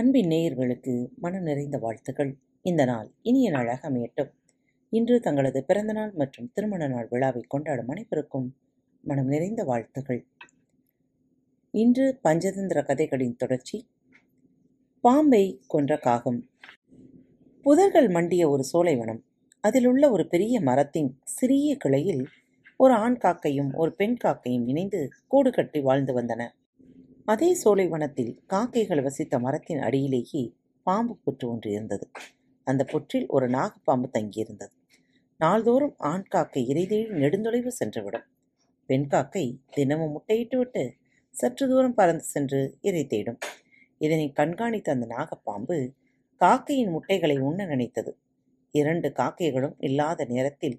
அன்பின் நேயர்களுக்கு மனம் நிறைந்த வாழ்த்துக்கள். இந்த நாள் இனிய நாளாக அமையட்டும். இன்று தங்களது பிறந்தநாள் மற்றும் திருமண நாள் விழாவை கொண்டாடும் அனைவருக்கும் மனம் நிறைந்த வாழ்த்துக்கள். இன்று பஞ்சதந்திர கதைகளின் தொடர்ச்சி. பாம்பை கொன்ற காகம். புதர்கள் மண்டிய ஒரு சோலைவனம் அதிலுள்ள ஒரு பெரிய மரத்தின் சிறிய கிளையில் ஒரு ஆண் காக்கையும் ஒரு பெண் காக்கையும் இணைந்து கூடு கட்டி வாழ்ந்து வந்தன. அதே சோலைவனத்தில் காக்கைகள் வசித்த மரத்தின் அடியிலேயே பாம்பு புற்று ஒன்று இருந்தது. அந்த புற்றில் ஒரு நாகப்பாம்பு தங்கியிருந்தது. நாள்தோறும் ஆண் காக்கை இறைதேடி நெடுந்தொலைவு சென்றுவிடும். பெண் காக்கை தினமும் முட்டையிட்டுவிட்டு சற்று தூரம் பறந்து சென்று இறை தேடும். இதனை கண்காணித்த அந்த நாகப்பாம்பு காக்கையின் முட்டைகளை உண்ண நினைத்தது. இரண்டு காக்கைகளும் இல்லாத நேரத்தில்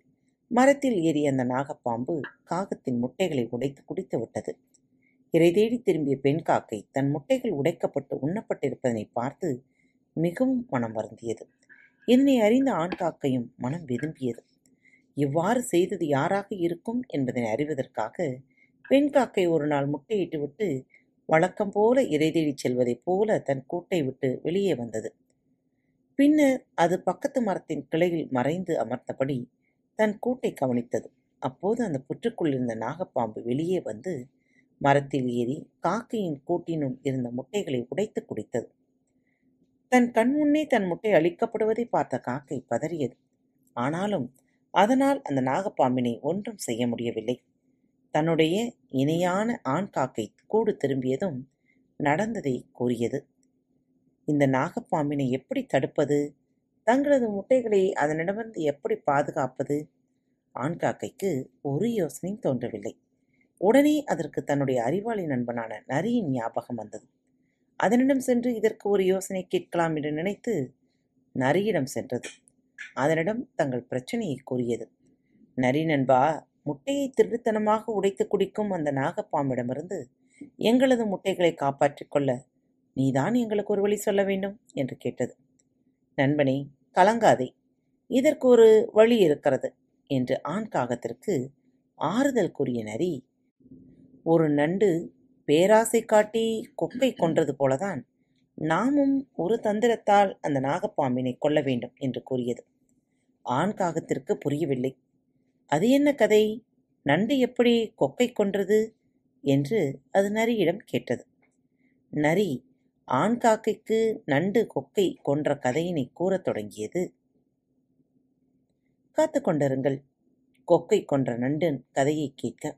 மரத்தில் ஏறிய அந்த நாகப்பாம்பு காகத்தின் முட்டைகளை உடைத்து குடித்து விட்டது. இறை தேடி திரும்பிய பெண் காக்கை தன் முட்டைகள் உடைக்கப்பட்டு உண்ணப்பட்டிருப்பதனை பார்த்து மிகவும் மனம் வருந்தியது. இதனை அறிந்த ஆண் காக்கையும் மனம் விரும்பியது இவ்வாறு செய்தது யாராக இருக்கும் என்பதனை அறிவதற்காக பெண் காக்கை ஒரு நாள் முட்டையிட்டு விட்டு வழக்கம் போல இறை தேடிச் செல்வதைப் போல தன் கூட்டை விட்டு வெளியே வந்தது. பின்னர் அது பக்கத்து மரத்தின் கிளையில் மறைந்து அமர்ந்தபடி தன் கூட்டை கவனித்தது. அப்போது அந்த புற்றுக்குள் இருந்த நாகப்பாம்பு வெளியே வந்து மரத்தில் ஏறி காக்கையின் கூட்டினுள் இருந்த முட்டைகளை உடைத்து குடித்தது. தன் கண்முன்னே தன் முட்டை அழிக்கப்படுவதை பார்த்த காக்கை பதறியது. ஆனாலும் அதனால் அந்த நாகப்பாம்பினை ஒன்றும் செய்ய முடியவில்லை. தன்னுடைய இணையான ஆண் காக்கை கூடு திரும்பியதும் நடந்ததை கூறியது. இந்த நாகப்பாம்பினை எப்படி தடுப்பது? தங்களது முட்டைகளை அதனிடமிருந்து எப்படி பாதுகாப்பது? ஆண் காக்கைக்கு ஒரு யோசனையும் தோன்றவில்லை. உடனே அதற்கு தன்னுடைய அறிவாளி நண்பனான நரியின் ஞாபகம் வந்தது. அதனிடம் சென்று இதற்கு ஒரு யோசனை கேட்கலாம் என்று நினைத்து நரியிடம் சென்றது. அதனிடம் தங்கள் பிரச்சனையை கூறியது. நரி நண்பா முட்டையை திருட்டுத்தனமாக உடைத்து குடிக்கும் அந்த நாகப்பாம்பிடமிருந்து எங்களது முட்டைகளை காப்பாற்றிக் கொள்ள நீதான் எங்களுக்கு ஒரு வழி சொல்ல வேண்டும் என்று கேட்டது. நண்பனே கலங்காதே. இதற்கு ஒரு வழி இருக்கிறது என்று ஆண் காகத்திற்கு ஆறுதல் கூறிய நரி ஒரு நண்டு பேராசை காட்டி கொக்கை கொன்றது போலதான் நாமும் ஒரு தந்திரத்தால் அந்த நாகப்பாம்பினை கொல்ல வேண்டும் என்று கூறியது. ஆண் காகத்திற்கு புரியவில்லை. அது என்ன கதை? நண்டு எப்படி கொக்கை கொன்றது? என்று அது நரியிடம் கேட்டது. நரி ஆண் காக்கைக்கு நண்டு கொக்கை கொன்ற கதையினை கூறத் தொடங்கியது. காத்து கொண்டிருங்கள். கொக்கை கொன்ற நண்டு கதையை கேட்க